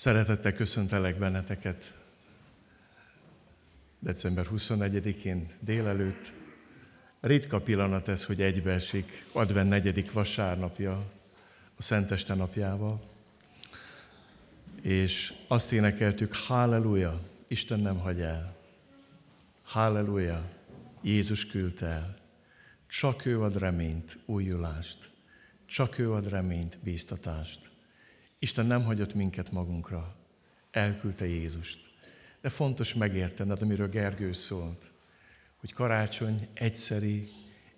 Szeretettel köszöntelek benneteket december 24-én délelőtt. Ritka pillanat ez, hogy egybeesik advent negyedik vasárnapja a Szenteste napjával. És azt énekeltük, Halleluja, Isten nem hagy el. Halleluja, Jézus küldte el. Csak ő ad reményt, újulást. Csak ő ad reményt, bíztatást. Isten nem hagyott minket magunkra. Elküldte Jézust. De fontos megértened, amiről Gergő szólt, hogy karácsony egyszeri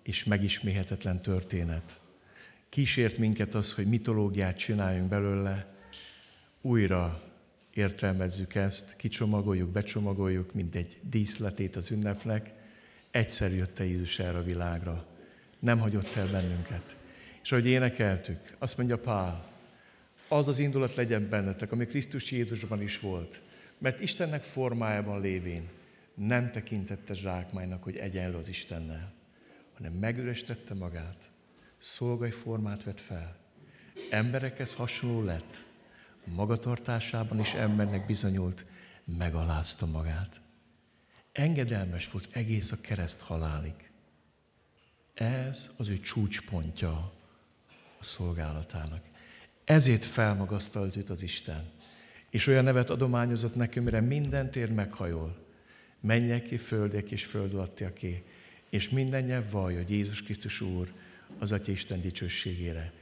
és megisméhetetlen történet. Kísért minket az, hogy mitológiát csináljunk belőle, újra értelmezzük ezt, kicsomagoljuk, becsomagoljuk, mint egy díszletét az ünnepnek. Egyszer jött te Jézus erre a világra. Nem hagyott el bennünket. És ahogy énekeltük, azt mondja Pál, az az indulat legyen bennetek, ami Krisztus Jézusban is volt. Mert Istennek formájában lévén nem tekintette zsákmánynak, hogy egyenlő az Istennel, hanem megüresítette magát, szolgai formát vett fel. Emberekhez hasonló lett, magatartásában is embernek bizonyult, megalázta magát. Engedelmes volt egész a kereszt halálig. Ez az ő csúcspontja a szolgálatának. Ezért felmagasztalt őt az Isten. És olyan nevet adományozott nekünk, mire minden tér meghajol. Mennyeké, földek és föld alattiaké. És minden nyelv vallja, hogy Jézus Krisztus Úr az Atya Isten dicsőségére.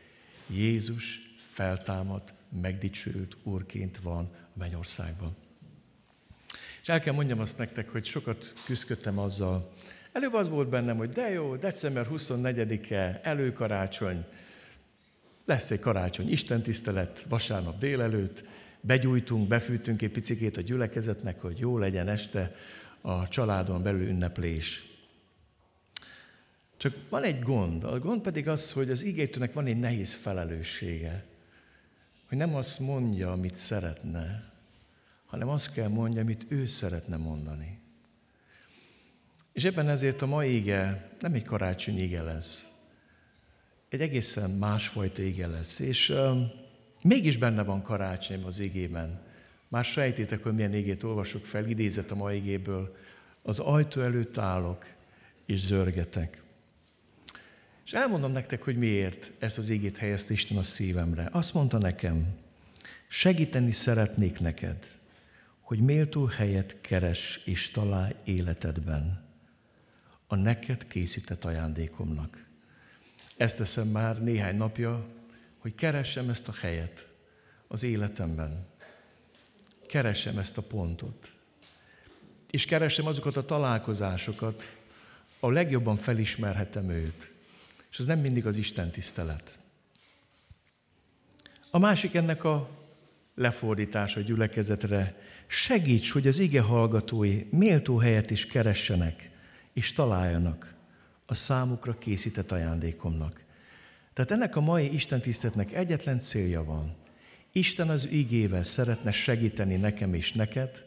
Jézus feltámadt, megdicsült Úrként van a mennyországban. És el kell mondjam azt nektek, hogy sokat küzdöttem azzal. Előbb az volt bennem, hogy de jó, december 24-e, előkarácsony, lesz egy karácsony Isten tisztelet vasárnap délelőtt, begyújtunk, befűtünk egy picikét a gyülekezetnek, hogy jó legyen este a családon belül ünneplés. Csak van egy gond. A gond pedig az, hogy az ígétőnek van egy nehéz felelőssége. Hogy nem azt mondja, amit szeretne, hanem azt kell mondja, amit ő szeretne mondani. És ebben ezért a mai ége nem egy karácsony ége lesz, egy egészen másfajta ége lesz. És mégis benne van karácsony az égében. Már sejtétek, hogy milyen égét olvasok fel, idézett a mai égéből. Az ajtó előtt állok, és zörgetek. És elmondom nektek, hogy miért ezt az égét helyezte Isten a szívemre. Azt mondta nekem, segíteni szeretnék neked, hogy méltó helyet keres és találj életedben a neked készített ajándékomnak. Ezt teszem már néhány napja, hogy keressem ezt a helyet az életemben. Keresem ezt a pontot. És keresem azokat a találkozásokat, a legjobban felismerhetem őt. És ez nem mindig az Isten tisztelet. A másik ennek a lefordítása a gyülekezetre. Segíts, hogy az ige hallgatói méltó helyet is keressenek, és találjanak a számukra készített ajándékomnak. Tehát ennek a mai Isten tisztetnek egyetlen célja van. Isten az igével szeretne segíteni nekem és neked,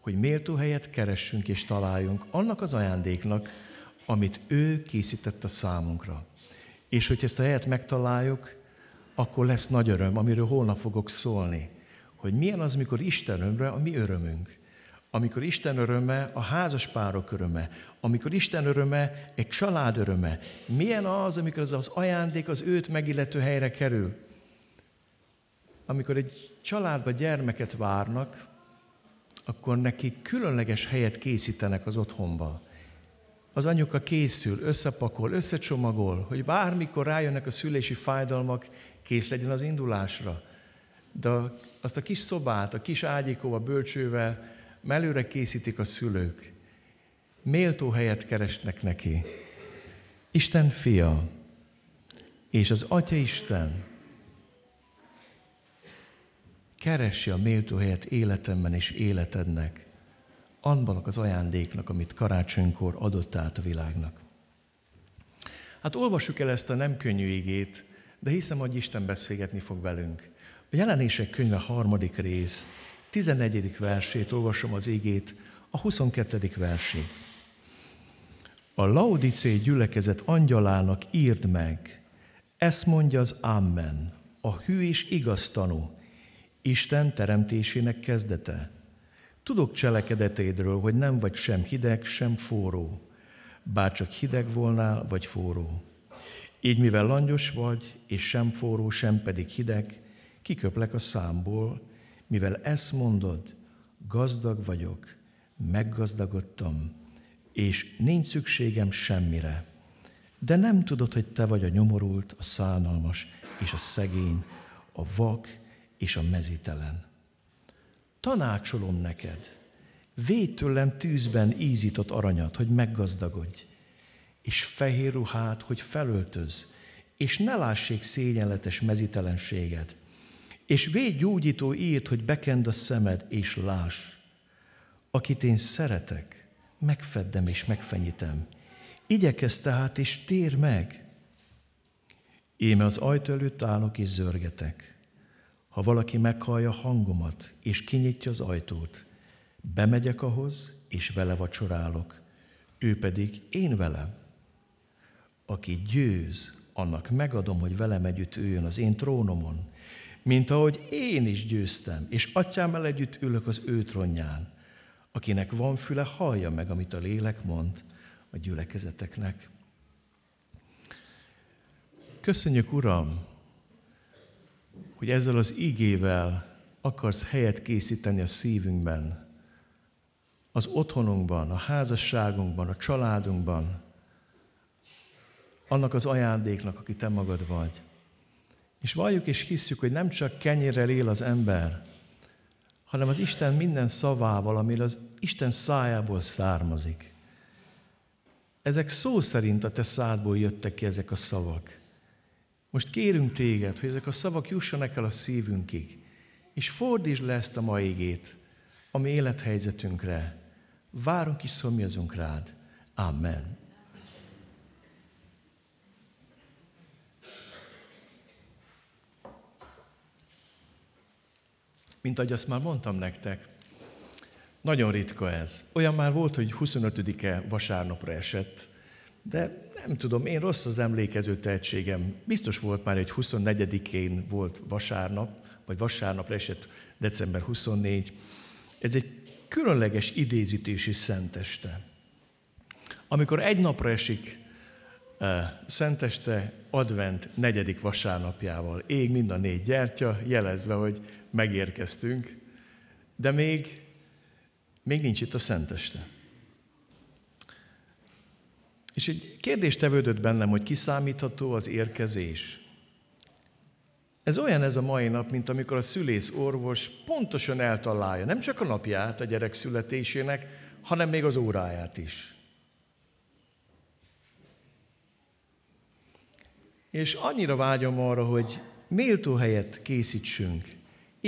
hogy méltó helyet keressünk és találjunk annak az ajándéknak, amit ő készített a számunkra. És hogy ezt a helyet megtaláljuk, akkor lesz nagy öröm, amiről holnap fogok szólni, hogy milyen az, mikor Isten örömre a mi örömünk amikor Isten öröme a házas párok öröme, amikor Isten öröme egy család öröme. Milyen az, amikor az, az ajándék az őt megillető helyre kerül? Amikor egy családba gyermeket várnak, akkor neki különleges helyet készítenek az otthonba. Az anyuka készül, összepakol, összecsomagol, hogy bármikor rájönnek a szülési fájdalmak, kész legyen az indulásra. De azt a kis szobát, a kis ágyékóba bölcsővel, mellőre készítik a szülők. Méltó helyet keresnek neki. Isten fia és az Atya Isten keresi a méltó helyet életemben és életednek, annak az ajándéknak, amit karácsonykor adott át a világnak. Hát olvassuk el ezt a nem könnyű igét, de hiszem, hogy Isten beszélgetni fog velünk. A jelenések könyve harmadik rész, 14. versét olvasom az égét, a 22. versét. A Laodicé gyülekezet angyalának írd meg, ezt mondja az Amen, a hű és igaz tanú, Isten teremtésének kezdete. Tudok cselekedetédről, hogy nem vagy sem hideg, sem forró, bár csak hideg volnál, vagy forró. Így mivel langyos vagy, és sem forró, sem pedig hideg, kiköplek a számból, mivel ezt mondod, gazdag vagyok, meggazdagodtam, és nincs szükségem semmire. De nem tudod, hogy te vagy a nyomorult, a szánalmas és a szegény, a vak és a mezítelen. Tanácsolom neked, véd tőlem tűzben ízított aranyat, hogy meggazdagodj, és fehér ruhát, hogy felöltöz, és ne lássék szégyenletes mezitelenséget, és véd gyógyító írt, hogy bekend a szemed, és láss. Akit én szeretek, megfeddem és megfenyítem. Igyekez tehát, és tér meg. Éme az ajtó előtt állok és zörgetek. Ha valaki meghallja hangomat, és kinyitja az ajtót, bemegyek ahhoz, és vele vacsorálok, ő pedig én velem. Aki győz, annak megadom, hogy velem együtt üljön az én trónomon, mint ahogy én is győztem, és atyámmal együtt ülök az ő trónján. Akinek van füle, hallja meg, amit a lélek mond a gyülekezeteknek. Köszönjük, Uram, hogy ezzel az igével akarsz helyet készíteni a szívünkben, az otthonunkban, a házasságunkban, a családunkban, annak az ajándéknak, aki te magad vagy. És valljuk és hisszük, hogy nem csak kenyérrel él az ember, hanem az Isten minden szavával, ami az Isten szájából származik. Ezek szó szerint a te szádból jöttek ki ezek a szavak. Most kérünk téged, hogy ezek a szavak jussanak el a szívünkig, és fordítsd le ezt a mai igét a mi élethelyzetünkre. Várunk és szomjazunk rád. Amen. Mint ahogy azt már mondtam nektek, nagyon ritka ez. Olyan már volt, hogy 25-e vasárnapra esett, de nem tudom, én rossz az emlékező tehetségem. Biztos volt már, hogy 24-én volt vasárnap, vagy vasárnapra esett december 24. Ez egy különleges idézítési szenteste. Amikor egy napra esik uh, szenteste, advent negyedik vasárnapjával, ég mind a négy gyertya, jelezve, hogy megérkeztünk, de még, még nincs itt a szenteste. És egy kérdés tevődött bennem, hogy kiszámítható az érkezés. Ez olyan ez a mai nap, mint amikor a szülész orvos pontosan eltalálja nem csak a napját a gyerek születésének, hanem még az óráját is. És annyira vágyom arra, hogy méltó helyet készítsünk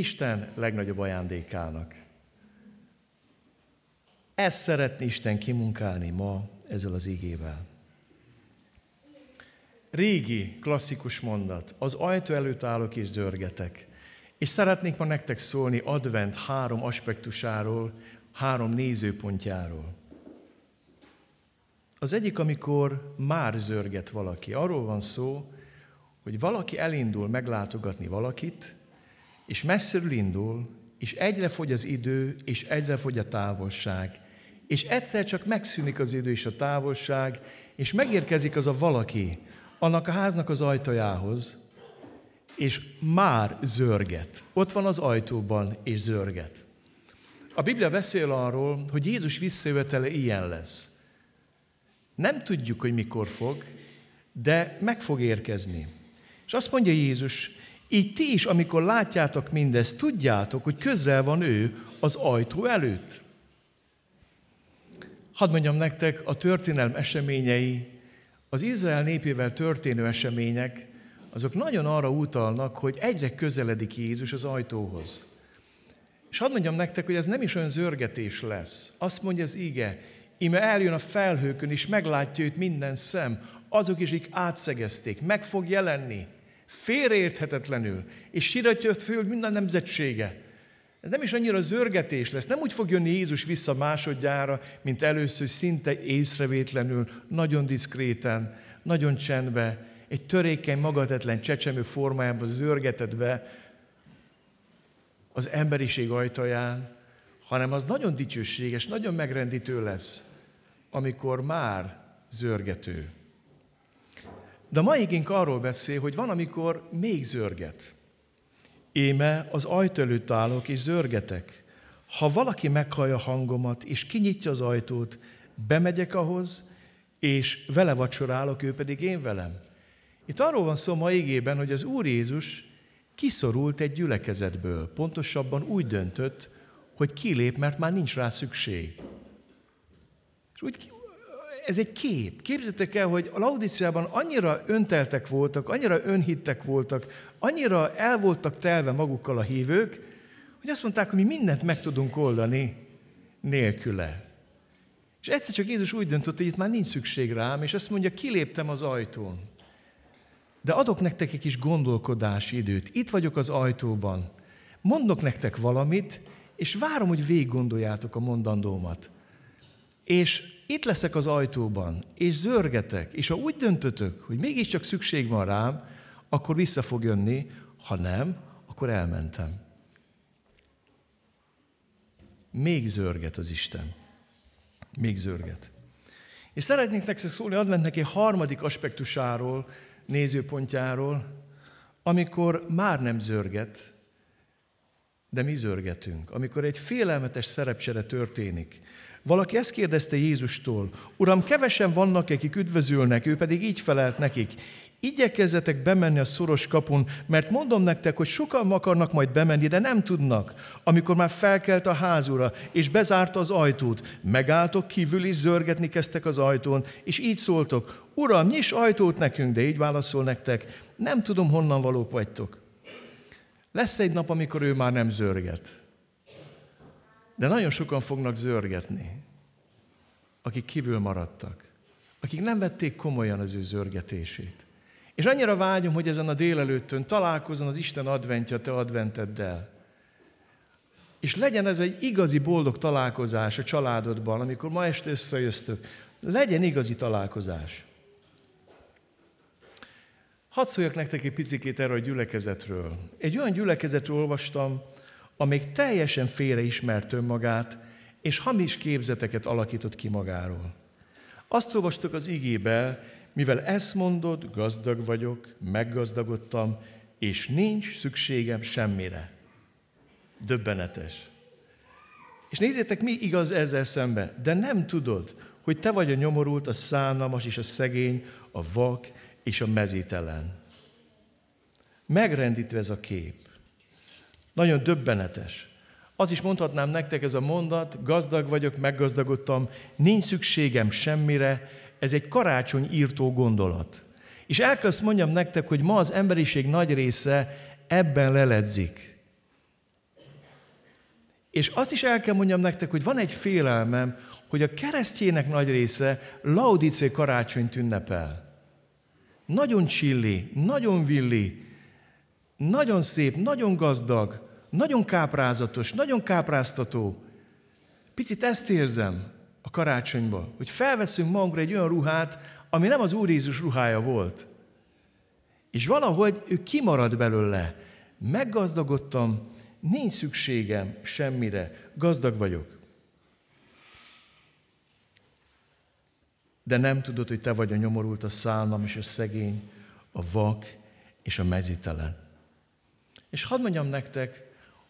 Isten legnagyobb ajándékának. Ezt szeretné Isten kimunkálni ma ezzel az igével. Régi, klasszikus mondat. Az ajtó előtt állok és zörgetek. És szeretnék ma nektek szólni advent három aspektusáról, három nézőpontjáról. Az egyik, amikor már zörget valaki. Arról van szó, hogy valaki elindul meglátogatni valakit, és messziről indul, és egyre fogy az idő, és egyre fogy a távolság, és egyszer csak megszűnik az idő és a távolság, és megérkezik az a valaki, annak a háznak az ajtajához, és már zörget. Ott van az ajtóban, és zörget. A Biblia beszél arról, hogy Jézus visszajövetele ilyen lesz. Nem tudjuk, hogy mikor fog, de meg fog érkezni. És azt mondja Jézus, így ti is, amikor látjátok mindezt, tudjátok, hogy közel van ő az ajtó előtt. Hadd mondjam nektek, a történelm eseményei, az Izrael népével történő események, azok nagyon arra utalnak, hogy egyre közeledik Jézus az ajtóhoz. És hadd mondjam nektek, hogy ez nem is olyan zörgetés lesz. Azt mondja az ige, ime eljön a felhőkön, és meglátja őt minden szem, azok is, akik átszegezték, meg fog jelenni félreérthetetlenül, és siratja föl minden nemzetsége. Ez nem is annyira zörgetés lesz, nem úgy fog jönni Jézus vissza másodjára, mint először, szinte észrevétlenül, nagyon diszkréten, nagyon csendbe, egy törékeny, magatetlen csecsemő formájában zörgetett be, az emberiség ajtaján, hanem az nagyon dicsőséges, nagyon megrendítő lesz, amikor már zörgető. De a mai igénk arról beszél, hogy van, amikor még zörget. Éme az ajtó előtt állok és zörgetek. Ha valaki meghallja hangomat, és kinyitja az ajtót, bemegyek ahhoz, és vele vacsorálok, ő pedig én velem. Itt arról van szó ma igében, hogy az Úr Jézus kiszorult egy gyülekezetből. Pontosabban úgy döntött, hogy kilép, mert már nincs rá szükség. És úgy, ez egy kép. Képzeljétek el, hogy a Laudiciában annyira önteltek voltak, annyira önhittek voltak, annyira el voltak telve magukkal a hívők, hogy azt mondták, hogy mi mindent meg tudunk oldani nélküle. És egyszer csak Jézus úgy döntött, hogy itt már nincs szükség rám, és azt mondja, kiléptem az ajtón. De adok nektek egy kis gondolkodási időt. Itt vagyok az ajtóban. Mondok nektek valamit, és várom, hogy végig gondoljátok a mondandómat. És itt leszek az ajtóban, és zörgetek, és ha úgy döntötök, hogy mégiscsak szükség van rám, akkor vissza fog jönni, ha nem, akkor elmentem. Még zörget az Isten. Még zörget. És szeretnék nektek szólni adventnek egy harmadik aspektusáról, nézőpontjáról, amikor már nem zörget, de mi zörgetünk. Amikor egy félelmetes szerepcsere történik, valaki ezt kérdezte Jézustól, Uram, kevesen vannak, akik üdvözülnek, ő pedig így felelt nekik, igyekezzetek bemenni a szoros kapun, mert mondom nektek, hogy sokan akarnak majd bemenni, de nem tudnak. Amikor már felkelt a házura, és bezárta az ajtót, megálltok kívül is zörgetni kezdtek az ajtón, és így szóltok, Uram, nyis ajtót nekünk, de így válaszol nektek, nem tudom, honnan valók vagytok. Lesz egy nap, amikor ő már nem zörget. De nagyon sokan fognak zörgetni, akik kívül maradtak, akik nem vették komolyan az ő zörgetését. És annyira vágyom, hogy ezen a délelőttön találkozon az Isten adventja te adventeddel. És legyen ez egy igazi boldog találkozás a családodban, amikor ma este összejöztök. Legyen igazi találkozás. Hadd szóljak nektek egy picit erről a gyülekezetről. Egy olyan gyülekezetről olvastam, amelyik teljesen félre ismert önmagát, és hamis képzeteket alakított ki magáról. Azt olvastuk az igébe, mivel ezt mondod, gazdag vagyok, meggazdagodtam, és nincs szükségem semmire. Döbbenetes. És nézzétek, mi igaz ezzel szembe. De nem tudod, hogy te vagy a nyomorult, a szánalmas és a szegény, a vak és a mezítelen. Megrendítve ez a kép. Nagyon döbbenetes. Az is mondhatnám nektek ez a mondat, gazdag vagyok, meggazdagodtam, nincs szükségem semmire, ez egy karácsony írtó gondolat. És el kell mondjam nektek, hogy ma az emberiség nagy része ebben leledzik. És azt is el kell mondjam nektek, hogy van egy félelmem, hogy a keresztjének nagy része laudicé karácsonyt ünnepel. Nagyon csilli, nagyon villi, nagyon szép, nagyon gazdag, nagyon káprázatos, nagyon kápráztató. Picit ezt érzem a karácsonyba, hogy felveszünk magunkra egy olyan ruhát, ami nem az Úr Jézus ruhája volt. És valahogy ő kimarad belőle. Meggazdagodtam, nincs szükségem semmire, gazdag vagyok. De nem tudod, hogy te vagy a nyomorult, a szállam és a szegény, a vak és a mezitelen. És hadd mondjam nektek,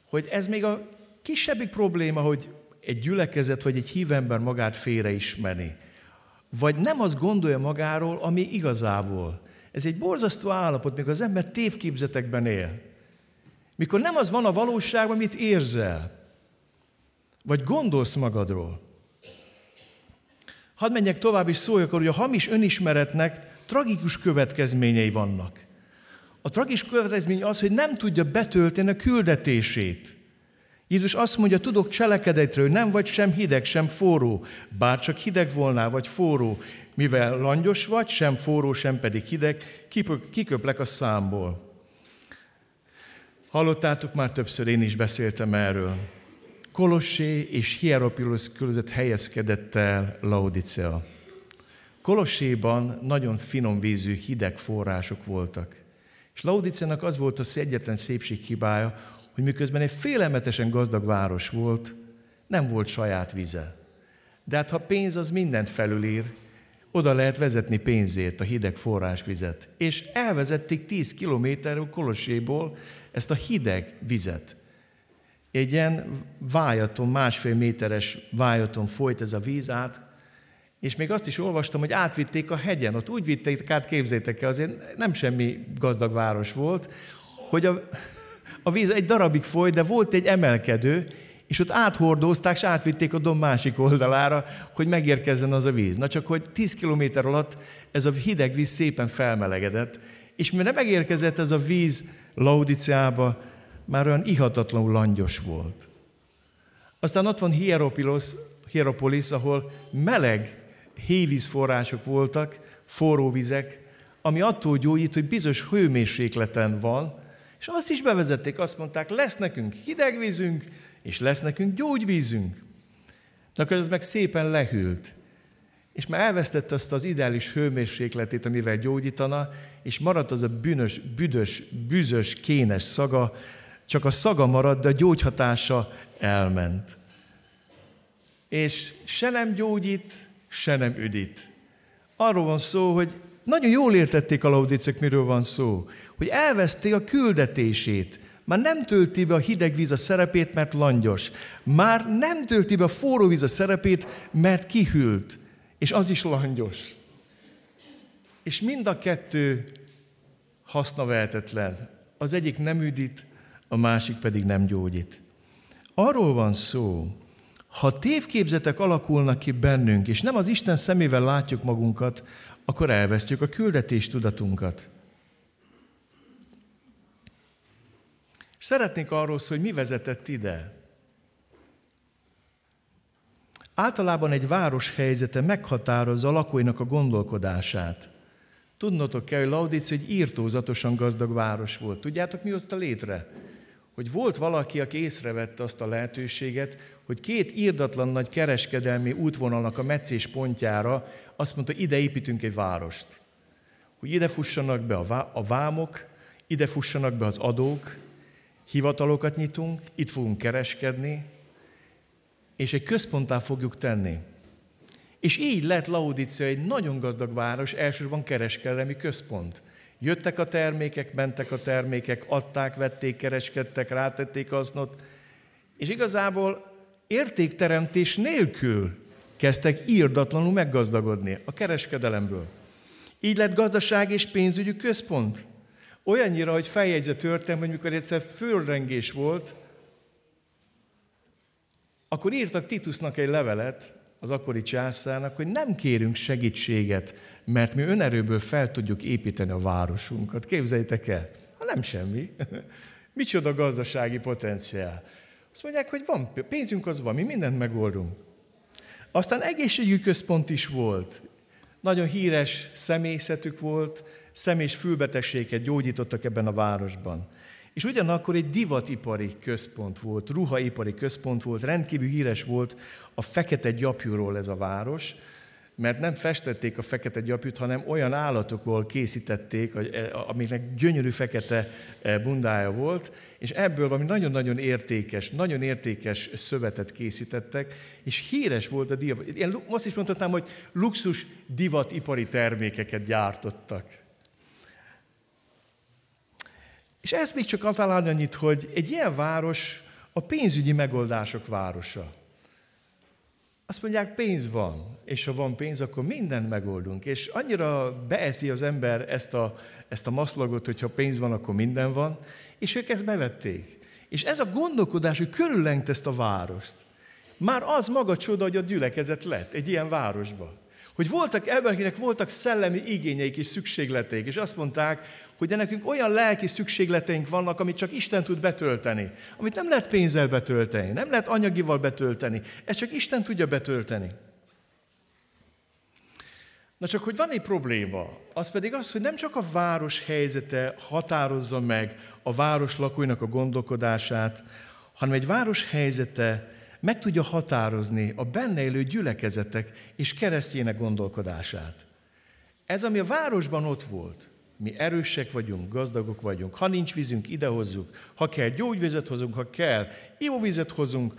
hogy ez még a kisebbik probléma, hogy egy gyülekezet vagy egy hívember magát félreismeri. Vagy nem azt gondolja magáról, ami igazából. Ez egy borzasztó állapot, mikor az ember tévképzetekben él. Mikor nem az van a valóságban, amit érzel. Vagy gondolsz magadról. Hadd menjek tovább, és szóljak hogy a hamis önismeretnek tragikus következményei vannak. A tragikus következmény az, hogy nem tudja betölteni a küldetését. Jézus azt mondja, tudok cselekedetről, nem vagy sem hideg, sem forró, bár csak hideg volnál, vagy forró, mivel langyos vagy, sem forró, sem pedig hideg, kiköplek a számból. Hallottátok már többször, én is beszéltem erről. Kolossé és Hieropilos között helyezkedett el Laodicea. Kolosséban nagyon finom vízű, hideg források voltak. És Laodicenak az volt az egyetlen szépség hibája, hogy miközben egy félelmetesen gazdag város volt, nem volt saját vize. De hát ha pénz az mindent felülír, oda lehet vezetni pénzért a hideg forrásvizet. És elvezették 10 kilométerről Kolosséból ezt a hideg vizet. Egy ilyen vájaton, másfél méteres vájaton folyt ez a víz át, és még azt is olvastam, hogy átvitték a hegyen, ott úgy vitték át, képzétek el, azért nem semmi gazdag város volt, hogy a, a víz egy darabig folyt, de volt egy emelkedő, és ott áthordózták, és átvitték a domb másik oldalára, hogy megérkezzen az a víz. Na csak, hogy 10 kilométer alatt ez a hideg víz szépen felmelegedett, és mire megérkezett ez a víz Laudiciába, már olyan ihatatlanul langyos volt. Aztán ott van Hieropolis, Hieropolis ahol meleg hévízforrások voltak, forró vizek, ami attól gyógyít, hogy bizonyos hőmérsékleten van, és azt is bevezették, azt mondták, lesz nekünk hideg vízünk, és lesz nekünk gyógyvízünk. De akkor ez meg szépen lehűlt, és már elvesztette azt az ideális hőmérsékletét, amivel gyógyítana, és maradt az a bűnös, büdös, bűzös, kénes szaga, csak a szaga maradt, de a gyógyhatása elment. És se nem gyógyít, se nem üdít. Arról van szó, hogy nagyon jól értették a laudicek, miről van szó, hogy elveszték a küldetését, már nem tölti be a hideg víz a szerepét, mert langyos. Már nem tölti be a forró víz a szerepét, mert kihűlt. És az is langyos. És mind a kettő hasznavehetetlen. Az egyik nem üdít, a másik pedig nem gyógyít. Arról van szó, ha tévképzetek alakulnak ki bennünk, és nem az Isten szemével látjuk magunkat, akkor elvesztjük a küldetés tudatunkat. Szeretnék arról szólni, hogy mi vezetett ide. Általában egy város helyzete meghatározza a lakóinak a gondolkodását. Tudnotok kell, hogy Laudícia egy írtózatosan gazdag város volt. Tudjátok, mi hozta létre? Hogy volt valaki, aki észrevette azt a lehetőséget, hogy két írdatlan nagy kereskedelmi útvonalnak a meccés pontjára azt mondta, ide építünk egy várost. Hogy ide fussanak be a vámok, ide fussanak be az adók, hivatalokat nyitunk, itt fogunk kereskedni, és egy központtá fogjuk tenni. És így lett Laudícia egy nagyon gazdag város, elsősorban kereskedelmi központ. Jöttek a termékek, mentek a termékek, adták, vették, kereskedtek, rátették aznot, és igazából értékteremtés nélkül kezdtek írdatlanul meggazdagodni a kereskedelemből. Így lett gazdaság és pénzügyi központ. Olyannyira, hogy feljegyzett történet, hogy mikor egyszer fölrengés volt, akkor írtak Titusnak egy levelet, az akkori császárnak, hogy nem kérünk segítséget, mert mi önerőből fel tudjuk építeni a városunkat. Képzeljétek el, ha nem semmi. Micsoda gazdasági potenciál. Azt mondják, hogy van pénzünk, az van, mi mindent megoldunk. Aztán egészségügyi központ is volt. Nagyon híres személyzetük volt, személyes fülbetegséget gyógyítottak ebben a városban. És ugyanakkor egy divatipari központ volt, ruhaipari központ volt, rendkívül híres volt a fekete gyapjúról ez a város, mert nem festették a fekete gyapjút, hanem olyan állatokból készítették, amiknek gyönyörű fekete e, bundája volt, és ebből valami nagyon-nagyon értékes, nagyon értékes szövetet készítettek, és híres volt a divat. Én azt is mondhatnám, hogy luxus divatipari termékeket gyártottak. És ezt még csak találni annyit, hogy egy ilyen város a pénzügyi megoldások városa. Azt mondják, pénz van, és ha van pénz, akkor mindent megoldunk. És annyira beeszi az ember ezt a, ezt a maszlagot, hogy ha pénz van, akkor minden van, és ők ezt bevették. És ez a gondolkodás, hogy körüllengt ezt a várost. Már az maga csoda, hogy a gyülekezet lett egy ilyen városban. Hogy voltak embereknek voltak szellemi igényeik és szükségleteik, és azt mondták, hogy de nekünk olyan lelki szükségleteink vannak, amit csak Isten tud betölteni, amit nem lehet pénzzel betölteni, nem lehet anyagival betölteni, ezt csak Isten tudja betölteni. Na csak, hogy van egy probléma, az pedig az, hogy nem csak a város helyzete határozza meg a város lakóinak a gondolkodását, hanem egy város helyzete meg tudja határozni a benne élő gyülekezetek és keresztjének gondolkodását. Ez, ami a városban ott volt, Mi erősek vagyunk, gazdagok vagyunk. Ha nincs vízünk, idehozzuk. Ha kell, gyógyvizet hozunk, ha kell, ivóvizet hozunk.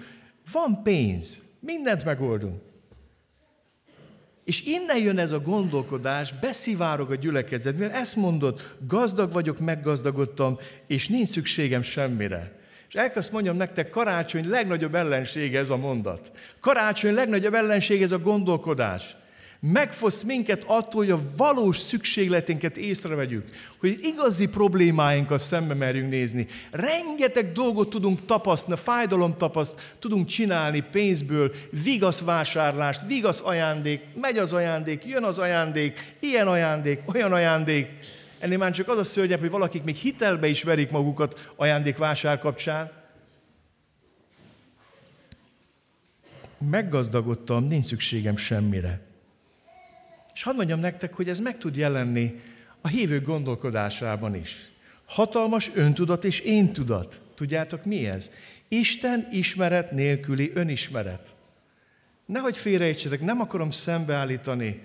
Van pénz, mindent megoldunk. És innen jön ez a gondolkodás, beszivárog a gyülekezetnél, ezt mondod, gazdag vagyok, meggazdagodtam, és nincs szükségem semmire. És elkezd mondjam nektek, karácsony legnagyobb ellensége ez a mondat. Karácsony legnagyobb ellensége ez a gondolkodás megfosz minket attól, hogy a valós szükségleténket észrevegyük, hogy igazi problémáinkat szembe merjünk nézni. Rengeteg dolgot tudunk tapasztalni, fájdalom tapaszt, tudunk csinálni pénzből, vigasz vásárlást, vigasz ajándék, megy az ajándék, jön az ajándék, ilyen ajándék, olyan ajándék. Ennél már csak az a szörnyebb, hogy valakik még hitelbe is verik magukat ajándékvásár kapcsán. Meggazdagodtam, nincs szükségem semmire. És hadd mondjam nektek, hogy ez meg tud jelenni a hívő gondolkodásában is. Hatalmas öntudat és én tudat. Tudjátok mi ez? Isten ismeret nélküli önismeret. Nehogy félreértsetek, nem akarom szembeállítani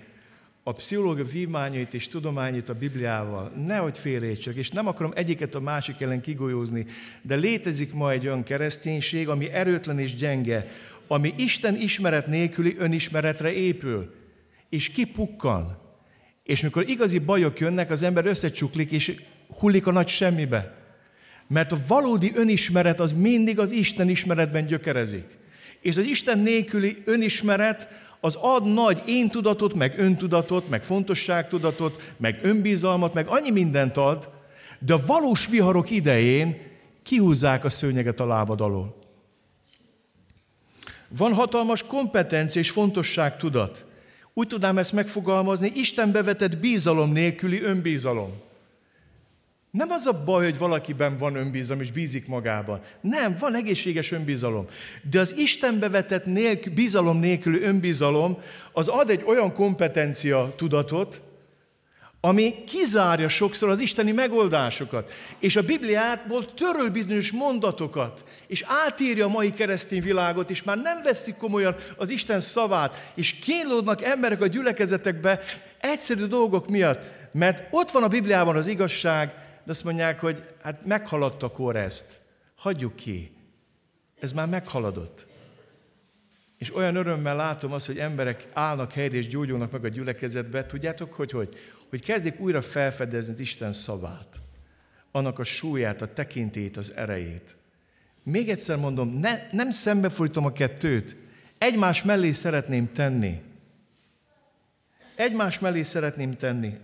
a pszichológia vívmányait és tudományait a Bibliával. Nehogy félreértsetek, és nem akarom egyiket a másik ellen kigolyózni, de létezik ma egy olyan kereszténység, ami erőtlen és gyenge, ami Isten ismeret nélküli önismeretre épül és kipukkan. És mikor igazi bajok jönnek, az ember összecsuklik, és hullik a nagy semmibe. Mert a valódi önismeret az mindig az Isten ismeretben gyökerezik. És az Isten nélküli önismeret az ad nagy én tudatot, meg öntudatot, meg fontosságtudatot, meg önbizalmat, meg annyi mindent ad, de a valós viharok idején kihúzzák a szőnyeget a lábad alól. Van hatalmas kompetencia és fontosságtudat. Úgy tudnám ezt megfogalmazni, Isten bevetett bízalom nélküli önbízalom. Nem az a baj, hogy valakiben van önbízalom és bízik magában. Nem, van egészséges önbizalom. De az Isten bevetett nélkül, bizalom nélküli önbizalom az ad egy olyan kompetencia tudatot, ami kizárja sokszor az isteni megoldásokat, és a Bibliából töröl bizonyos mondatokat, és átírja a mai keresztény világot, és már nem veszik komolyan az Isten szavát, és kínlódnak emberek a gyülekezetekbe egyszerű dolgok miatt, mert ott van a Bibliában az igazság, de azt mondják, hogy hát meghaladta kor ezt, hagyjuk ki, ez már meghaladott. És olyan örömmel látom azt, hogy emberek állnak helyre és gyógyulnak meg a gyülekezetbe. Tudjátok, hogy hogy? hogy kezdjék újra felfedezni az Isten szavát, annak a súlyát, a tekintét, az erejét. Még egyszer mondom, ne, nem szembefolytom a kettőt, egymás mellé szeretném tenni. Egymás mellé szeretném tenni.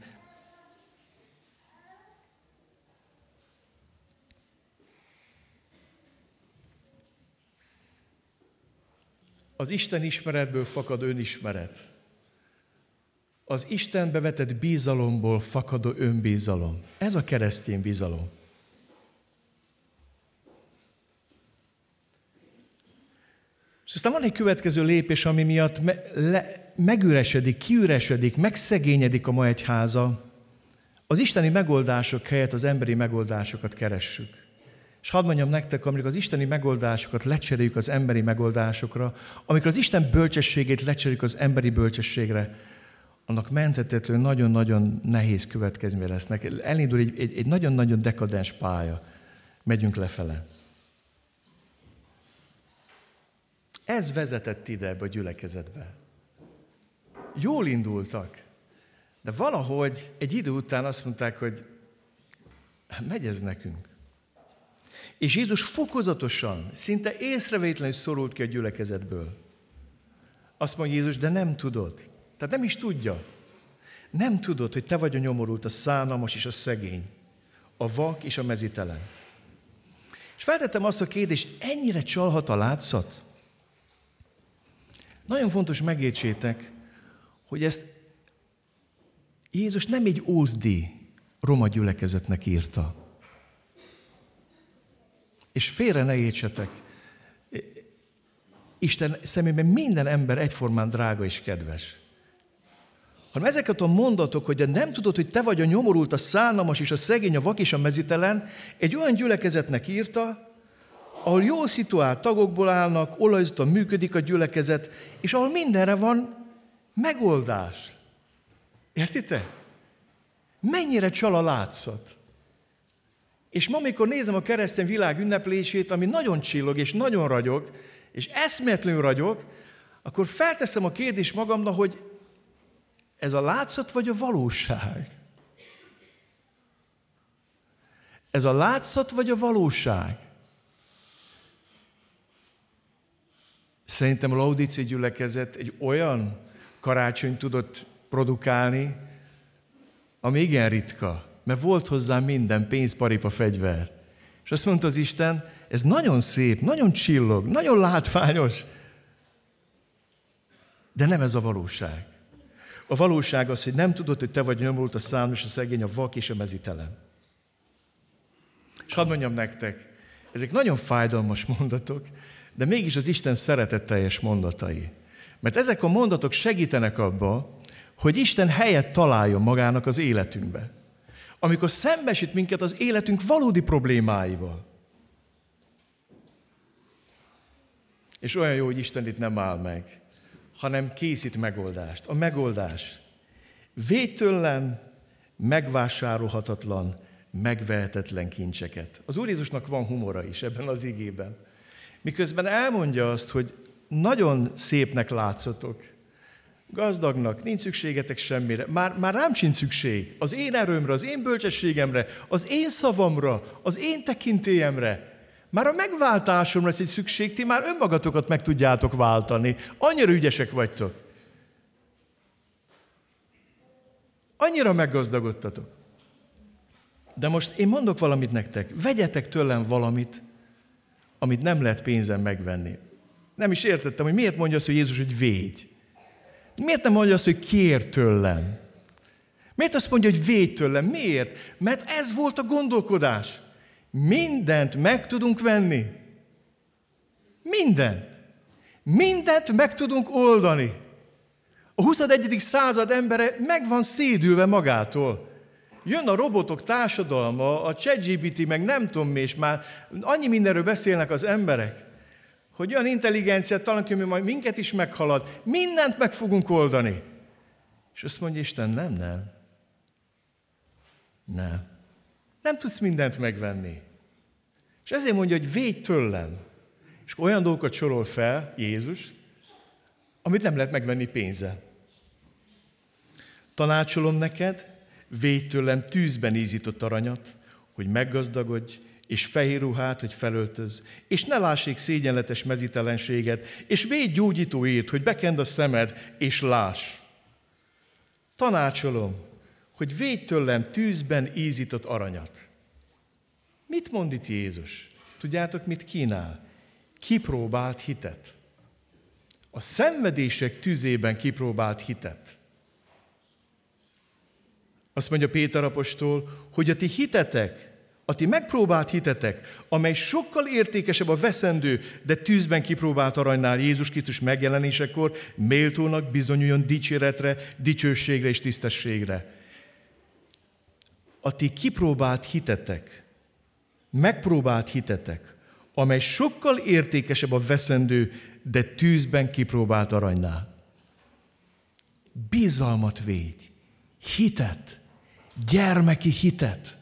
Az Isten ismeretből fakad önismeret az Istenbe vetett bízalomból fakadó önbízalom. Ez a keresztény bizalom. És aztán van egy következő lépés, ami miatt me- le- megüresedik, kiüresedik, megszegényedik a ma egyháza. Az isteni megoldások helyett az emberi megoldásokat keressük. És hadd mondjam nektek, amikor az isteni megoldásokat lecseréljük az emberi megoldásokra, amikor az Isten bölcsességét lecseréljük az emberi bölcsességre, annak menthetetlenül nagyon-nagyon nehéz következménye lesznek. Elindul egy, egy, egy nagyon-nagyon dekadens pálya. Megyünk lefele. Ez vezetett ide ebbe a gyülekezetbe. Jól indultak, de valahogy egy idő után azt mondták, hogy hát megy ez nekünk. És Jézus fokozatosan, szinte észrevétlenül szorult ki a gyülekezetből. Azt mondja Jézus, de nem tudod. Tehát nem is tudja. Nem tudod, hogy te vagy a nyomorult, a szánalmas és a szegény, a vak és a mezitelen. És feltettem azt a kérdést, ennyire csalhat a látszat? Nagyon fontos megértsétek, hogy ezt Jézus nem egy ózdi roma gyülekezetnek írta. És félre ne értsetek, Isten szemében minden ember egyformán drága és kedves hanem ezeket a mondatok, hogy nem tudod, hogy te vagy a nyomorult, a szánalmas és a szegény, a vak és a mezitelen, egy olyan gyülekezetnek írta, ahol jól szituált tagokból állnak, olajzottan működik a gyülekezet, és ahol mindenre van megoldás. Értitek? Mennyire csal a látszat. És ma, amikor nézem a keresztény világ ünneplését, ami nagyon csillog és nagyon ragyog, és eszméletlenül ragyog, akkor felteszem a kérdést magamnak, hogy ez a látszat vagy a valóság? Ez a látszat vagy a valóság? Szerintem a Laudíci gyülekezet egy olyan karácsony tudott produkálni, ami igen ritka, mert volt hozzá minden pénz, paripa, fegyver. És azt mondta az Isten, ez nagyon szép, nagyon csillog, nagyon látványos, de nem ez a valóság. A valóság az, hogy nem tudod, hogy te vagy nyomult a számos, a szegény, a vak és a mezitelen. És hadd mondjam nektek, ezek nagyon fájdalmas mondatok, de mégis az Isten szeretetteljes mondatai. Mert ezek a mondatok segítenek abba, hogy Isten helyet találjon magának az életünkbe. Amikor szembesít minket az életünk valódi problémáival. És olyan jó, hogy Isten itt nem áll meg, hanem készít megoldást. A megoldás védtőlen, megvásárolhatatlan, megvehetetlen kincseket. Az Úr Jézusnak van humora is ebben az igében. Miközben elmondja azt, hogy nagyon szépnek látszotok, gazdagnak, nincs szükségetek semmire, már, már rám sincs szükség. Az én erőmre, az én bölcsességemre, az én szavamra, az én tekintélyemre. Már a megváltásomra lesz egy szükség, ti már önmagatokat meg tudjátok váltani. Annyira ügyesek vagytok. Annyira meggazdagodtatok. De most én mondok valamit nektek. Vegyetek tőlem valamit, amit nem lehet pénzen megvenni. Nem is értettem, hogy miért mondja azt, hogy Jézus, hogy védj. Miért nem mondja azt, hogy kér tőlem? Miért azt mondja, hogy védj tőlem? Miért? Mert ez volt a gondolkodás. Mindent meg tudunk venni. Mindent. Mindent meg tudunk oldani. A 21. század embere meg van szédülve magától. Jön a robotok társadalma, a ChatGPT, meg nem tudom mi, és már annyi mindenről beszélnek az emberek, hogy olyan intelligenciát talán, majd minket is meghalad, mindent meg fogunk oldani. És azt mondja Isten, nem, nem. Nem. Nem tudsz mindent megvenni. És ezért mondja, hogy védj tőlem. És olyan dolgokat sorol fel Jézus, amit nem lehet megvenni pénzzel. Tanácsolom neked, védj tőlem tűzben ízított aranyat, hogy meggazdagodj, és fehér ruhát, hogy felöltöz, és ne lássék szégyenletes mezitelenséget, és védj gyógyító ért, hogy bekend a szemed, és láss. Tanácsolom, hogy védj tőlem tűzben ízított aranyat. Mit mond itt Jézus? Tudjátok, mit kínál? Kipróbált hitet. A szenvedések tüzében kipróbált hitet. Azt mondja Péter apostol, hogy a ti hitetek, a ti megpróbált hitetek, amely sokkal értékesebb a veszendő, de tűzben kipróbált aranynál Jézus Krisztus megjelenésekor, méltónak bizonyuljon dicséretre, dicsőségre és tisztességre. A ti kipróbált hitetek, megpróbált hitetek, amely sokkal értékesebb a veszendő, de tűzben kipróbált aranynál. Bizalmat védj, hitet, gyermeki hitet.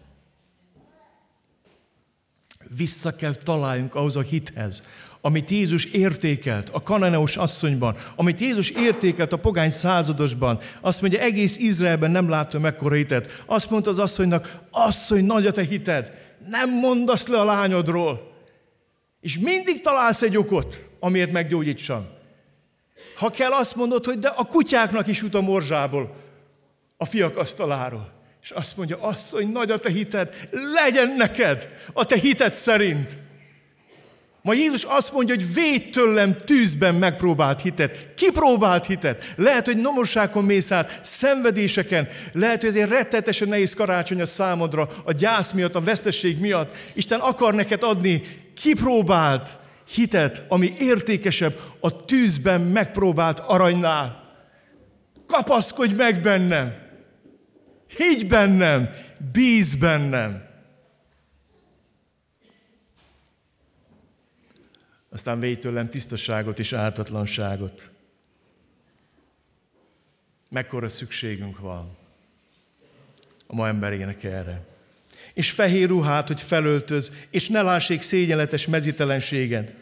Vissza kell találjunk ahhoz a hithez, amit Jézus értékelt a kananeus asszonyban, amit Jézus értékelt a pogány századosban. Azt mondja, egész Izraelben nem láttam mekkora hitet. Azt mondta az asszonynak, asszony, nagy a te hited, nem mondasz le a lányodról. És mindig találsz egy okot, amiért meggyógyítsam. Ha kell, azt mondod, hogy de a kutyáknak is jut a morzsából, a fiak asztaláról. És azt mondja, asszony, nagy a te hited, legyen neked a te hited szerint. Ma Jézus azt mondja, hogy védj tőlem tűzben megpróbált hitet, kipróbált hitet. Lehet, hogy nomorságon mész át, szenvedéseken, lehet, hogy ezért rettetesen nehéz karácsony a számodra, a gyász miatt, a vesztesség miatt. Isten akar neked adni kipróbált hitet, ami értékesebb a tűzben megpróbált aranynál. Kapaszkodj meg bennem! Higgy bennem! Bíz bennem! Aztán védj tőlem tisztaságot és ártatlanságot. Mekkora szükségünk van a ma emberének erre. És fehér ruhát, hogy felöltöz, és ne lássék szégyenletes mezitelenséget.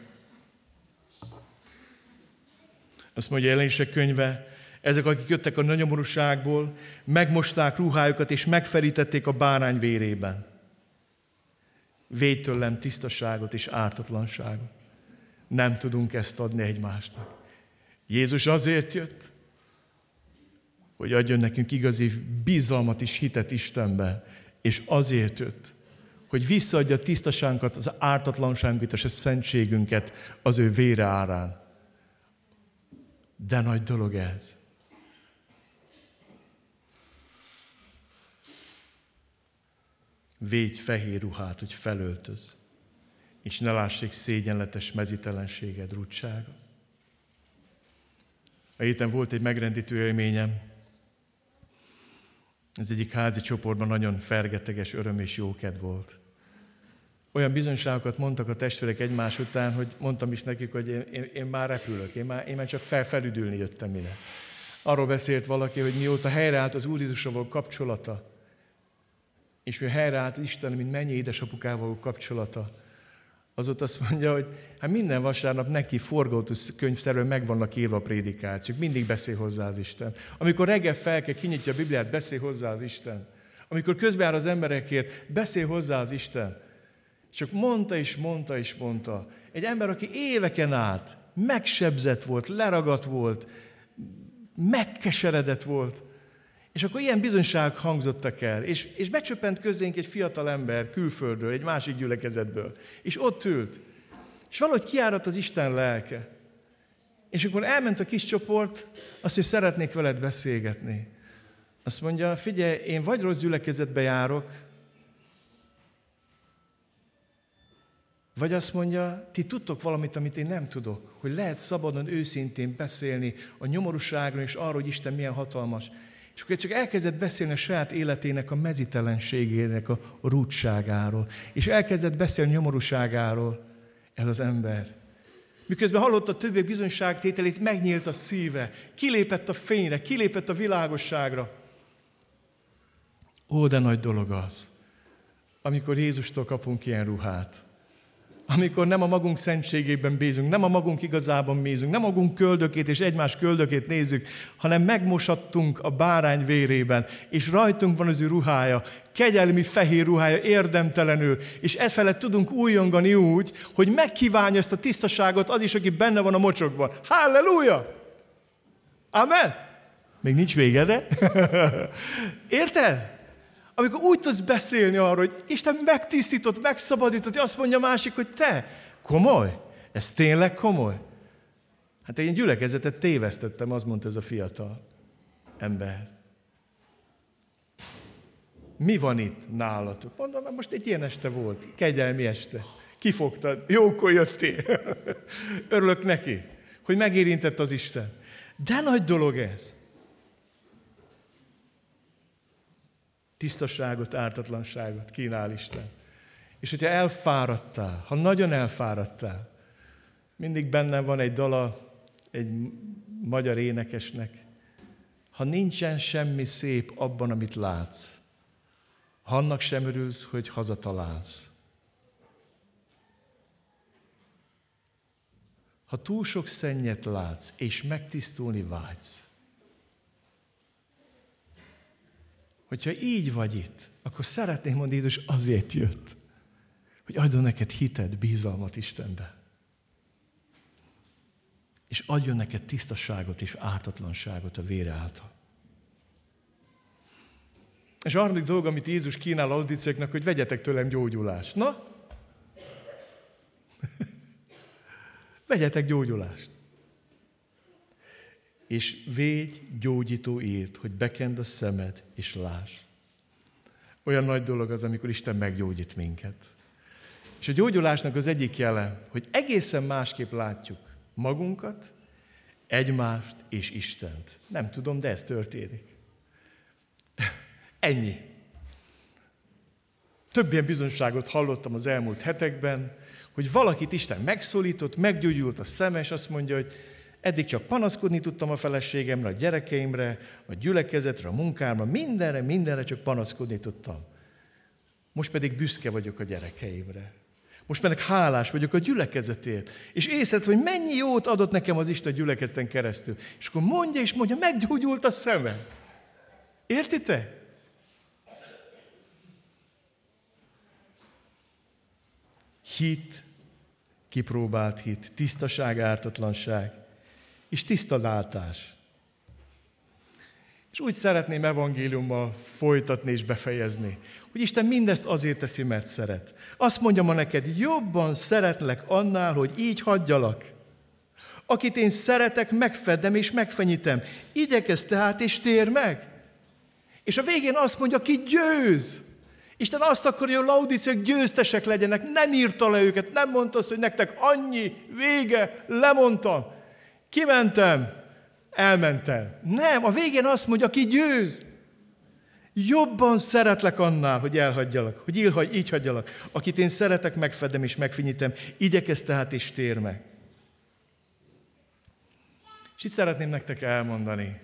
Azt mondja jelenések könyve, ezek, akik jöttek a nagyomorúságból, megmosták ruhájukat, és megfelítették a bárány vérében. Védj tőlem tisztaságot és ártatlanságot. Nem tudunk ezt adni egymásnak. Jézus azért jött, hogy adjon nekünk igazi bizalmat és hitet Istenbe, és azért jött, hogy visszaadja a tisztaságunkat, az ártatlanságunkat és a szentségünket az ő vére árán. De nagy dolog ez. Védj fehér ruhát, hogy felöltöz, és ne lássék szégyenletes mezitelenséged, rúdsága. A héten volt egy megrendítő élményem. Ez egyik házi csoportban nagyon fergeteges öröm és jóked volt. Olyan bizonyságokat mondtak a testvérek egymás után, hogy mondtam is nekik, hogy én, én, én már repülök, én már, én már csak felfelüdülni jöttem ide. Arról beszélt valaki, hogy mióta helyreállt az Úr Jézusról kapcsolata, és mi helyreállt Isten, mint mennyi édesapukával kapcsolata, azóta azt mondja, hogy hát minden vasárnap neki forgótus könyvszerűen meg vannak írva a prédikációk, mindig beszél hozzá az Isten. Amikor reggel fel kell, kinyitja a Bibliát, beszél hozzá az Isten. Amikor közbeáll az emberekért, beszél hozzá az Isten. Csak mondta és mondta és mondta. Egy ember, aki éveken át megsebzett volt, leragadt volt, megkeseredett volt, és akkor ilyen bizonyságok hangzottak el, és, és becsöppent közénk egy fiatal ember külföldről, egy másik gyülekezetből, és ott ült. És valahogy kiáradt az Isten lelke. És akkor elment a kis csoport, azt, hogy szeretnék veled beszélgetni. Azt mondja, figyelj, én vagy rossz gyülekezetbe járok, vagy azt mondja, ti tudtok valamit, amit én nem tudok, hogy lehet szabadon, őszintén beszélni a nyomorúságról és arról, hogy Isten milyen hatalmas. És akkor csak elkezdett beszélni a saját életének a mezitelenségének, a rútságáról. És elkezdett beszélni a nyomorúságáról ez az ember. Miközben hallotta a többiek bizonyságtételét, megnyílt a szíve, kilépett a fényre, kilépett a világosságra. Ó, de nagy dolog az, amikor Jézustól kapunk ilyen ruhát amikor nem a magunk szentségében bízunk, nem a magunk igazában bízunk, nem a magunk köldökét és egymás köldökét nézzük, hanem megmosattunk a bárány vérében, és rajtunk van az ő ruhája, kegyelmi fehér ruhája érdemtelenül, és e felett tudunk újongani úgy, hogy megkívánja ezt a tisztaságot az is, aki benne van a mocsokban. Halleluja! Amen! Még nincs vége, de? Érted? Amikor úgy tudsz beszélni arról, hogy Isten megtisztított, megszabadított, hogy azt mondja a másik, hogy te, komoly? Ez tényleg komoly? Hát én gyülekezetet tévesztettem, azt mondta ez a fiatal ember. Mi van itt nálatok? Mondom, mert most egy ilyen este volt, kegyelmi este. Kifogtad, jókor jöttél. Örülök neki, hogy megérintett az Isten. De nagy dolog ez. Tisztaságot, ártatlanságot kínál Isten. És hogyha elfáradtál, ha nagyon elfáradtál, mindig bennem van egy dala egy magyar énekesnek, ha nincsen semmi szép abban, amit látsz, ha annak sem örülsz, hogy hazatalálsz. Ha túl sok szennyet látsz, és megtisztulni vágysz, hogyha így vagy itt, akkor szeretném mondani, Jézus azért jött, hogy adjon neked hited, bízalmat Istenbe. És adjon neked tisztaságot és ártatlanságot a vére által. És a harmadik dolog, amit Jézus kínál a hogy vegyetek tőlem gyógyulást. Na? vegyetek gyógyulást és védj gyógyító írt, hogy bekend a szemed, és láss. Olyan nagy dolog az, amikor Isten meggyógyít minket. És a gyógyulásnak az egyik jele, hogy egészen másképp látjuk magunkat, egymást és Istent. Nem tudom, de ez történik. Ennyi. Több ilyen bizonyságot hallottam az elmúlt hetekben, hogy valakit Isten megszólított, meggyógyult a szeme, és azt mondja, hogy Eddig csak panaszkodni tudtam a feleségemre, a gyerekeimre, a gyülekezetre, a munkámra, mindenre, mindenre csak panaszkodni tudtam. Most pedig büszke vagyok a gyerekeimre. Most pedig hálás vagyok a gyülekezetért. És észrevett, hogy mennyi jót adott nekem az Isten gyülekezeten keresztül. És akkor mondja és mondja, meggyógyult a szemem. Értitek? Hit, kipróbált hit, tisztaság, ártatlanság, és tiszta látás. És úgy szeretném evangéliummal folytatni és befejezni, hogy Isten mindezt azért teszi, mert szeret. Azt mondja ma neked, jobban szeretlek annál, hogy így hagyjalak. Akit én szeretek, megfedem és megfenyítem. Igyekez tehát és tér meg. És a végén azt mondja, ki győz. Isten azt akarja, hogy a laudíciók győztesek legyenek. Nem írta le őket, nem mondta azt, hogy nektek annyi, vége, lemondtam. Kimentem, elmentem. Nem, a végén azt mondja, ki győz. Jobban szeretlek annál, hogy elhagyjalak, hogy így, így hagyjalak. Akit én szeretek, megfedem és megfinyítem. Igyekez tehát és tér meg. És itt szeretném nektek elmondani,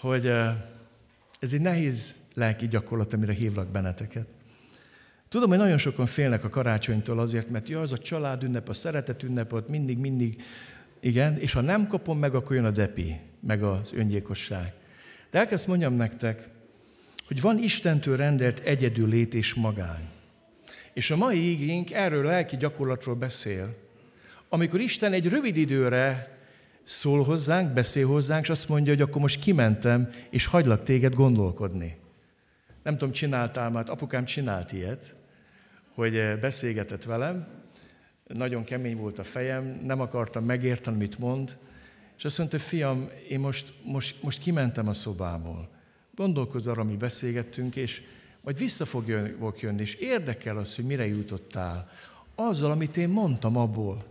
hogy eh, ez egy nehéz lelki gyakorlat, amire hívlak benneteket. Tudom, hogy nagyon sokan félnek a karácsonytól azért, mert ja, az a család ünnep, a szeretet ünnep, ott mindig, mindig, igen, és ha nem kapom meg, akkor jön a depi, meg az öngyilkosság. De elkezd mondjam nektek, hogy van Istentől rendelt egyedül lét és magány. És a mai ígénk erről lelki gyakorlatról beszél, amikor Isten egy rövid időre szól hozzánk, beszél hozzánk, és azt mondja, hogy akkor most kimentem, és hagylak téged gondolkodni. Nem tudom, csináltál már, apukám csinált ilyet, hogy eh, beszélgetett velem, nagyon kemény volt a fejem, nem akartam megérteni, mit mond, és azt mondta, fiam, én most, most, most kimentem a szobából. Gondolkozz arra, mi beszélgettünk, és majd vissza fogok jönni, és érdekel az, hogy mire jutottál. Azzal, amit én mondtam abból.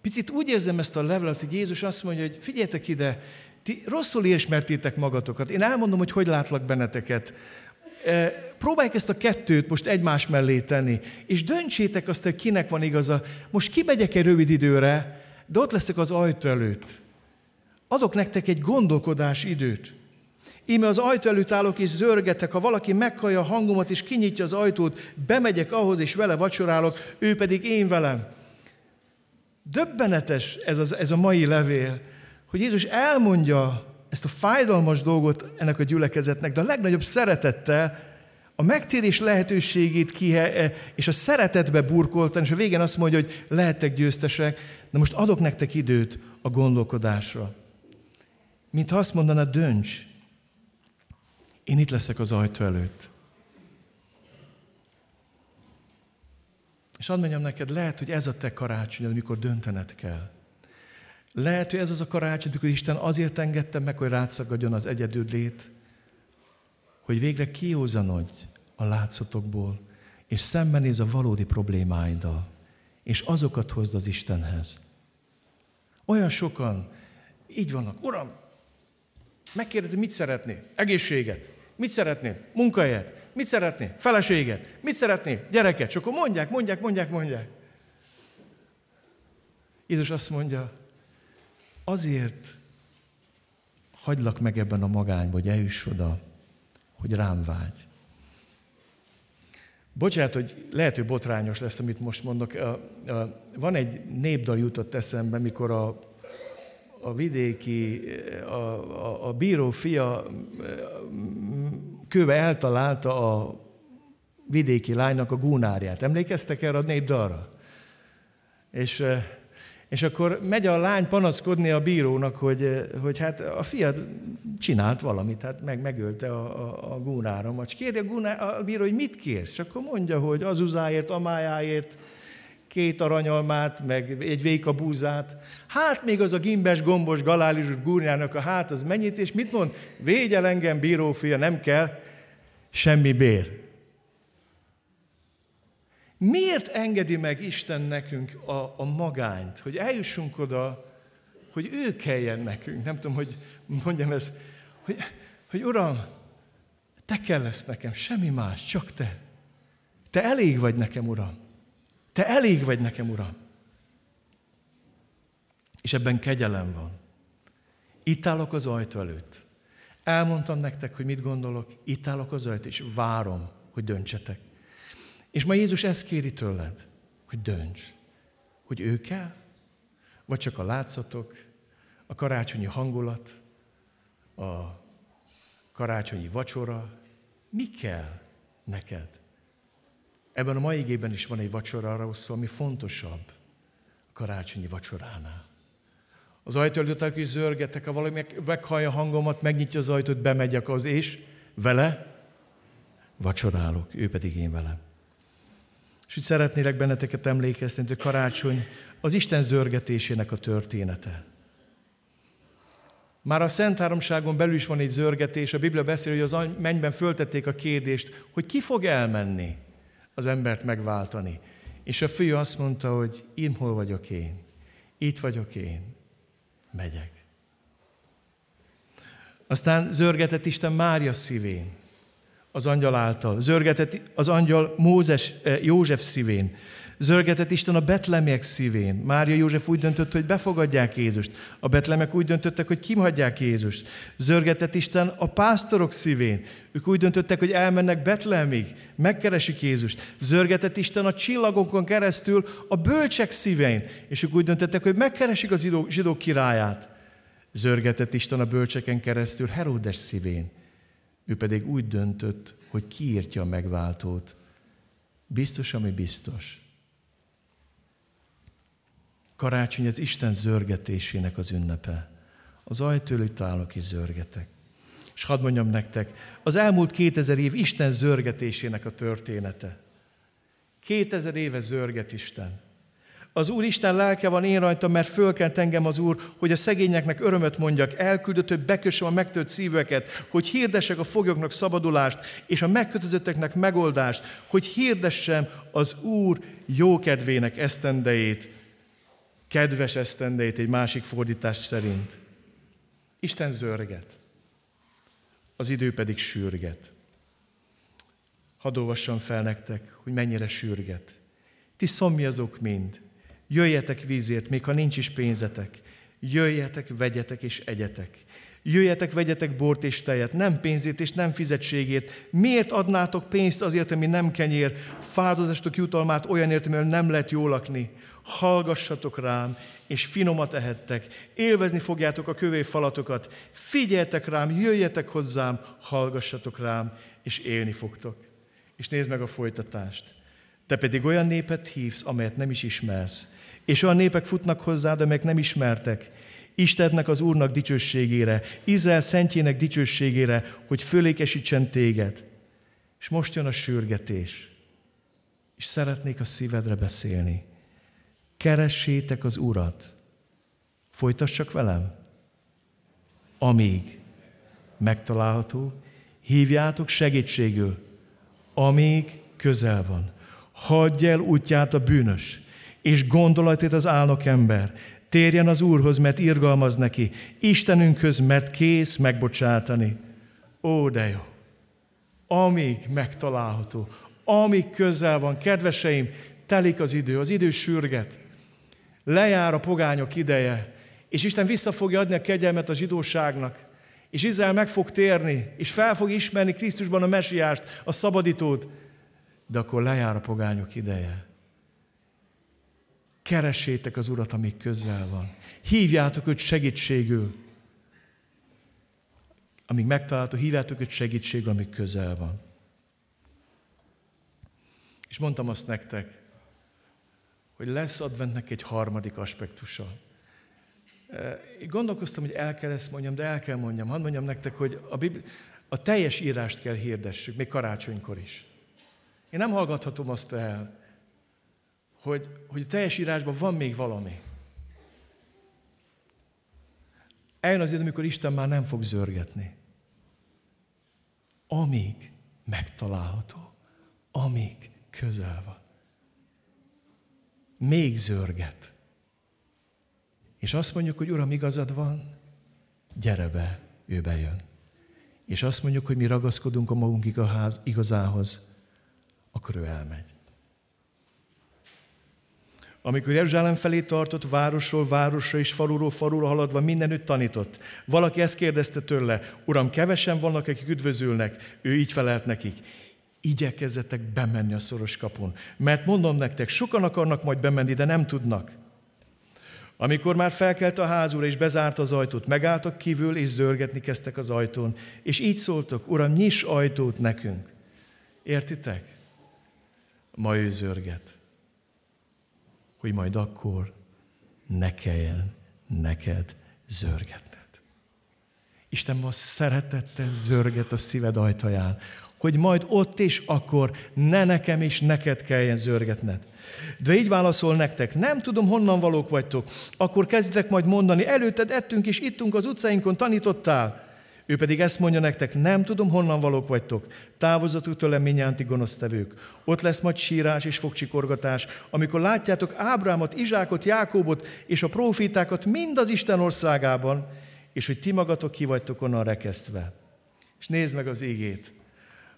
Picit úgy érzem ezt a levelet, hogy Jézus azt mondja, hogy figyeljetek ide, ti rosszul ismertétek magatokat. Én elmondom, hogy hogy látlak benneteket. Próbáljuk ezt a kettőt most egymás mellé tenni, és döntsétek azt, hogy kinek van igaza. Most kimegyek egy rövid időre, de ott leszek az ajtó előtt. Adok nektek egy gondolkodás időt. Íme az ajtó előtt állok és zörgetek, ha valaki meghallja a hangomat és kinyitja az ajtót, bemegyek ahhoz és vele vacsorálok, ő pedig én velem. Döbbenetes ez, az, ez a mai levél, hogy Jézus elmondja ezt a fájdalmas dolgot ennek a gyülekezetnek, de a legnagyobb szeretettel a megtérés lehetőségét kihe, és a szeretetbe burkoltan, és a végén azt mondja, hogy lehettek győztesek, de most adok nektek időt a gondolkodásra. Mint ha azt mondana, dönts, én itt leszek az ajtó előtt. És hadd mondjam neked, lehet, hogy ez a te karácsonyod, amikor döntened kell. Lehet, hogy ez az a karácsony, amikor Isten azért engedte meg, hogy rátszagadjon az egyedül lét, hogy végre kiózanodj a látszatokból, és szembenéz a valódi problémáiddal, és azokat hozd az Istenhez. Olyan sokan így vannak, Uram, megkérdezi, mit szeretné? Egészséget. Mit szeretné? Munkahelyet. Mit szeretné? Feleséget. Mit szeretné? Gyereket. És akkor mondják, mondják, mondják, mondják. Jézus azt mondja, azért hagylak meg ebben a magányban, hogy eljuss oda, hogy rám vágy. Bocsánat, hogy lehet, hogy botrányos lesz, amit most mondok. Van egy népdal jutott eszembe, mikor a, a vidéki, a, a, a bíró fia köve eltalálta a vidéki lánynak a gúnárját. Emlékeztek erre a népdalra? És és akkor megy a lány panaszkodni a bírónak, hogy, hogy hát a fia csinált valamit, hát meg, megölte a, a, a gúnáromat. És kérdi a, a bíró, hogy mit kérsz? És akkor mondja, hogy az uzáért, amájáért, két aranyalmát, meg egy véka búzát. Hát még az a gimbes, gombos, galálisus gúrjának a hát, az mennyit, és mit mond? Védj engem, bírófia, nem kell semmi bér. Miért engedi meg Isten nekünk a, a magányt, hogy eljussunk oda, hogy ő kelljen nekünk? Nem tudom, hogy mondjam ezt, hogy, hogy Uram, te kell lesz nekem, semmi más, csak te. Te elég vagy nekem, Uram. Te elég vagy nekem, Uram. És ebben kegyelem van. Itt állok az ajtó előtt. Elmondtam nektek, hogy mit gondolok, itt állok az ajtó, és várom, hogy döntsetek. És ma Jézus ezt kéri tőled, hogy dönts. Hogy ő kell, vagy csak a látszatok, a karácsonyi hangulat, a karácsonyi vacsora. Mi kell neked? Ebben a mai igében is van egy vacsora arra szó, ami fontosabb a karácsonyi vacsoránál. Az ajtó előtt, is zörgetek, ha valami meghallja hangomat, megnyitja az ajtót, bemegyek az, és vele vacsorálok, ő pedig én velem. És úgy szeretnélek benneteket emlékeztetni, hogy karácsony az Isten zörgetésének a története. Már a Szent Háromságon belül is van egy zörgetés, a Biblia beszél, hogy az mennyben föltették a kérdést, hogy ki fog elmenni az embert megváltani. És a fiú azt mondta, hogy én hol vagyok én, itt vagyok én, megyek. Aztán zörgetett Isten Mária szívén, az angyal által. Zörgetett az angyal Mózes, eh, József szívén. Zörgetett Isten a betlemiek szívén. Mária József úgy döntött, hogy befogadják Jézust. A betlemek úgy döntöttek, hogy kimhagyják Jézust. Zörgetett Isten a pásztorok szívén. Ők úgy döntöttek, hogy elmennek Betlemig, megkeresik Jézust. Zörgetett Isten a csillagokon keresztül a bölcsek szívén. És ők úgy döntöttek, hogy megkeresik az zsidók királyát. Zörgetett Isten a bölcseken keresztül Heródes szívén. Ő pedig úgy döntött, hogy kiírtja a megváltót. Biztos, ami biztos. Karácsony az Isten zörgetésének az ünnepe. Az ajtó előtt állok és zörgetek. És hadd mondjam nektek, az elmúlt 2000 év Isten zörgetésének a története. 2000 éve zörget Isten. Az Úr Isten lelke van én rajtam, mert fölkent engem az Úr, hogy a szegényeknek örömöt mondjak, elküldött, hogy bekössem a megtört szíveket, hogy hirdessek a foglyoknak szabadulást, és a megkötözötteknek megoldást, hogy hirdessem az Úr jókedvének esztendejét, kedves esztendejét egy másik fordítás szerint. Isten zörget, az idő pedig sürget. Hadd olvassam fel nektek, hogy mennyire sürget. Ti szomjazok mind, jöjjetek vízért, még ha nincs is pénzetek. Jöjjetek, vegyetek és egyetek. Jöjjetek, vegyetek bort és tejet, nem pénzét és nem fizetségét. Miért adnátok pénzt azért, ami nem kenyér, fáldozástok jutalmát olyanért, amivel nem lehet jól lakni? Hallgassatok rám, és finomat ehettek. Élvezni fogjátok a kövé falatokat. Figyeljetek rám, jöjjetek hozzám, hallgassatok rám, és élni fogtok. És nézd meg a folytatást. Te pedig olyan népet hívsz, amelyet nem is ismersz. És olyan népek futnak hozzád, amelyek nem ismertek. Istennek az Úrnak dicsőségére, Izrael szentjének dicsőségére, hogy fölékesítsen téged. És most jön a sürgetés. És szeretnék a szívedre beszélni. Keressétek az Urat. Folytass csak velem. Amíg megtalálható, hívjátok segítségül, amíg közel van. Hagyj el útját a bűnös, és gondolatét az álnok ember. Térjen az Úrhoz, mert irgalmaz neki, Istenünkhöz, mert kész megbocsátani. Ó, de jó! Amíg megtalálható, amíg közel van, kedveseim, telik az idő, az idő sürget. Lejár a pogányok ideje, és Isten vissza fogja adni a kegyelmet a zsidóságnak, és Izrael meg fog térni, és fel fog ismerni Krisztusban a mesiást, a szabadítót, de akkor lejár a pogányok ideje. Keressétek az Urat, amíg közel van. Hívjátok őt segítségül. Amíg megtaláltok, hívjátok őt segítségül, amíg közel van. És mondtam azt nektek, hogy lesz adventnek egy harmadik aspektusa. Én gondolkoztam, hogy el kell ezt mondjam, de el kell mondjam. Hadd mondjam nektek, hogy a, Bibli- a teljes írást kell hirdessük, még karácsonykor is. Én nem hallgathatom azt el, hogy, hogy a teljes írásban van még valami. Eljön az idő, amikor Isten már nem fog zörgetni. Amíg megtalálható, amíg közel van. Még zörget. És azt mondjuk, hogy Uram, igazad van, gyere be, ő bejön. És azt mondjuk, hogy mi ragaszkodunk a magunk igazához, akkor ő elmegy. Amikor Jeruzsálem felé tartott, városról városra és faluról falura haladva mindenütt tanított. Valaki ezt kérdezte tőle, Uram, kevesen vannak, akik üdvözülnek. Ő így felelt nekik, igyekezzetek bemenni a szoros kapun. Mert mondom nektek, sokan akarnak majd bemenni, de nem tudnak. Amikor már felkelt a házúr és bezárt az ajtót, megálltak kívül és zörgetni kezdtek az ajtón, és így szóltak, Uram, nyiss ajtót nekünk. Értitek? Ma ő zörget, hogy majd akkor ne kelljen neked zörgetned. Isten ma szeretettel zörget a szíved ajtaján, hogy majd ott és akkor ne nekem és neked kelljen zörgetned. De így válaszol nektek, nem tudom, honnan valók vagytok. Akkor kezdtek majd mondani, előtted ettünk és ittunk az utcáinkon, tanítottál. Ő pedig ezt mondja nektek, nem tudom, honnan valók vagytok. Távozatok tőlem minnyánti gonosztevők. Ott lesz majd sírás és fogcsikorgatás, amikor látjátok Ábrámot, Izsákot, Jákóbot és a profitákat mind az Isten országában, és hogy ti magatok ki vagytok onnan rekesztve. És nézd meg az égét.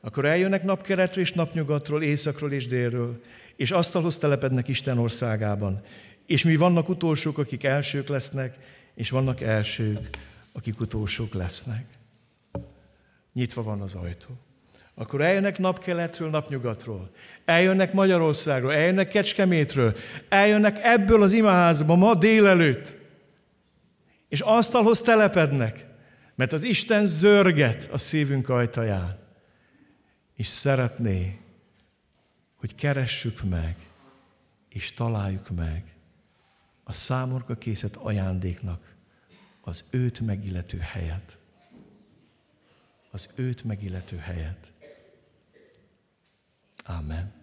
Akkor eljönnek napkeretről és napnyugatról, északról és délről, és asztalhoz telepednek Isten országában. És mi vannak utolsók, akik elsők lesznek, és vannak elsők, akik utolsók lesznek. Nyitva van az ajtó. Akkor eljönnek napkeletről, napnyugatról, eljönnek Magyarországról, eljönnek Kecskemétről, eljönnek ebből az imaházba ma délelőtt, és asztalhoz telepednek, mert az Isten zörget a szívünk ajtaján, és szeretné, hogy keressük meg, és találjuk meg a számorka készet ajándéknak az őt megillető helyet. Az őt megillető helyet. Amen.